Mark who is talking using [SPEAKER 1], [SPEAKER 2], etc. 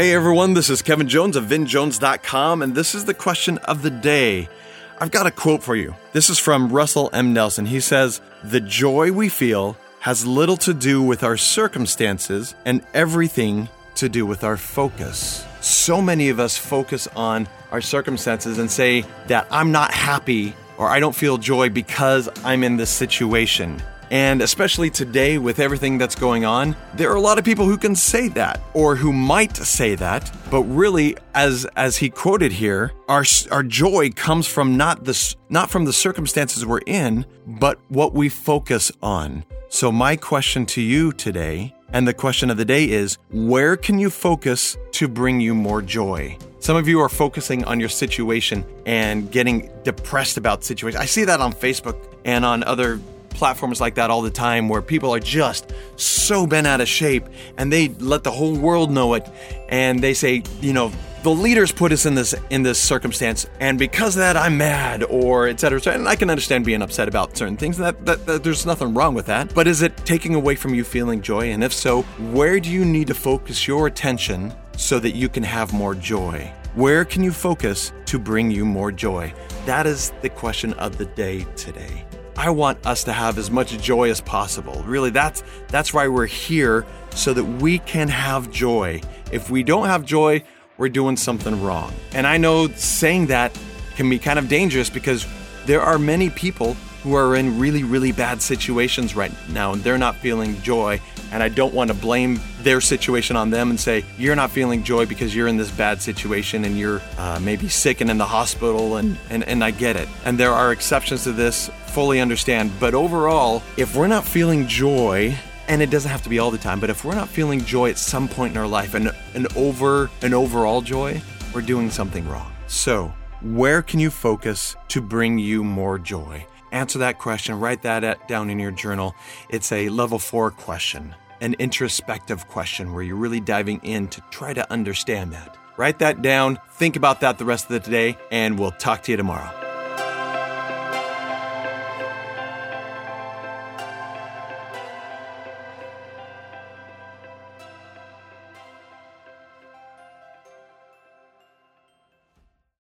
[SPEAKER 1] Hey everyone, this is Kevin Jones of VinJones.com, and this is the question of the day. I've got a quote for you. This is from Russell M. Nelson. He says, The joy we feel has little to do with our circumstances and everything to do with our focus. So many of us focus on our circumstances and say that I'm not happy or I don't feel joy because I'm in this situation. And especially today with everything that's going on, there are a lot of people who can say that or who might say that, but really as as he quoted here, our our joy comes from not the not from the circumstances we're in, but what we focus on. So my question to you today and the question of the day is where can you focus to bring you more joy? Some of you are focusing on your situation and getting depressed about situations. I see that on Facebook and on other platforms like that all the time where people are just so bent out of shape and they let the whole world know it and they say, you know, the leaders put us in this in this circumstance and because of that I'm mad or etc. Et and I can understand being upset about certain things that, that, that there's nothing wrong with that. But is it taking away from you feeling joy? And if so, where do you need to focus your attention so that you can have more joy? Where can you focus to bring you more joy? That is the question of the day today. I want us to have as much joy as possible. Really, that's that's why we're here so that we can have joy. If we don't have joy, we're doing something wrong. And I know saying that can be kind of dangerous because there are many people who are in really, really bad situations right now and they're not feeling joy. And I don't want to blame their situation on them and say, you're not feeling joy because you're in this bad situation and you're uh, maybe sick and in the hospital. And, and, and I get it. And there are exceptions to this, fully understand. But overall, if we're not feeling joy, and it doesn't have to be all the time, but if we're not feeling joy at some point in our life and an over an overall joy, we're doing something wrong. So, where can you focus to bring you more joy? Answer that question, write that down in your journal. It's a level four question, an introspective question where you're really diving in to try to understand that. Write that down, think about that the rest of the day, and we'll talk to you tomorrow.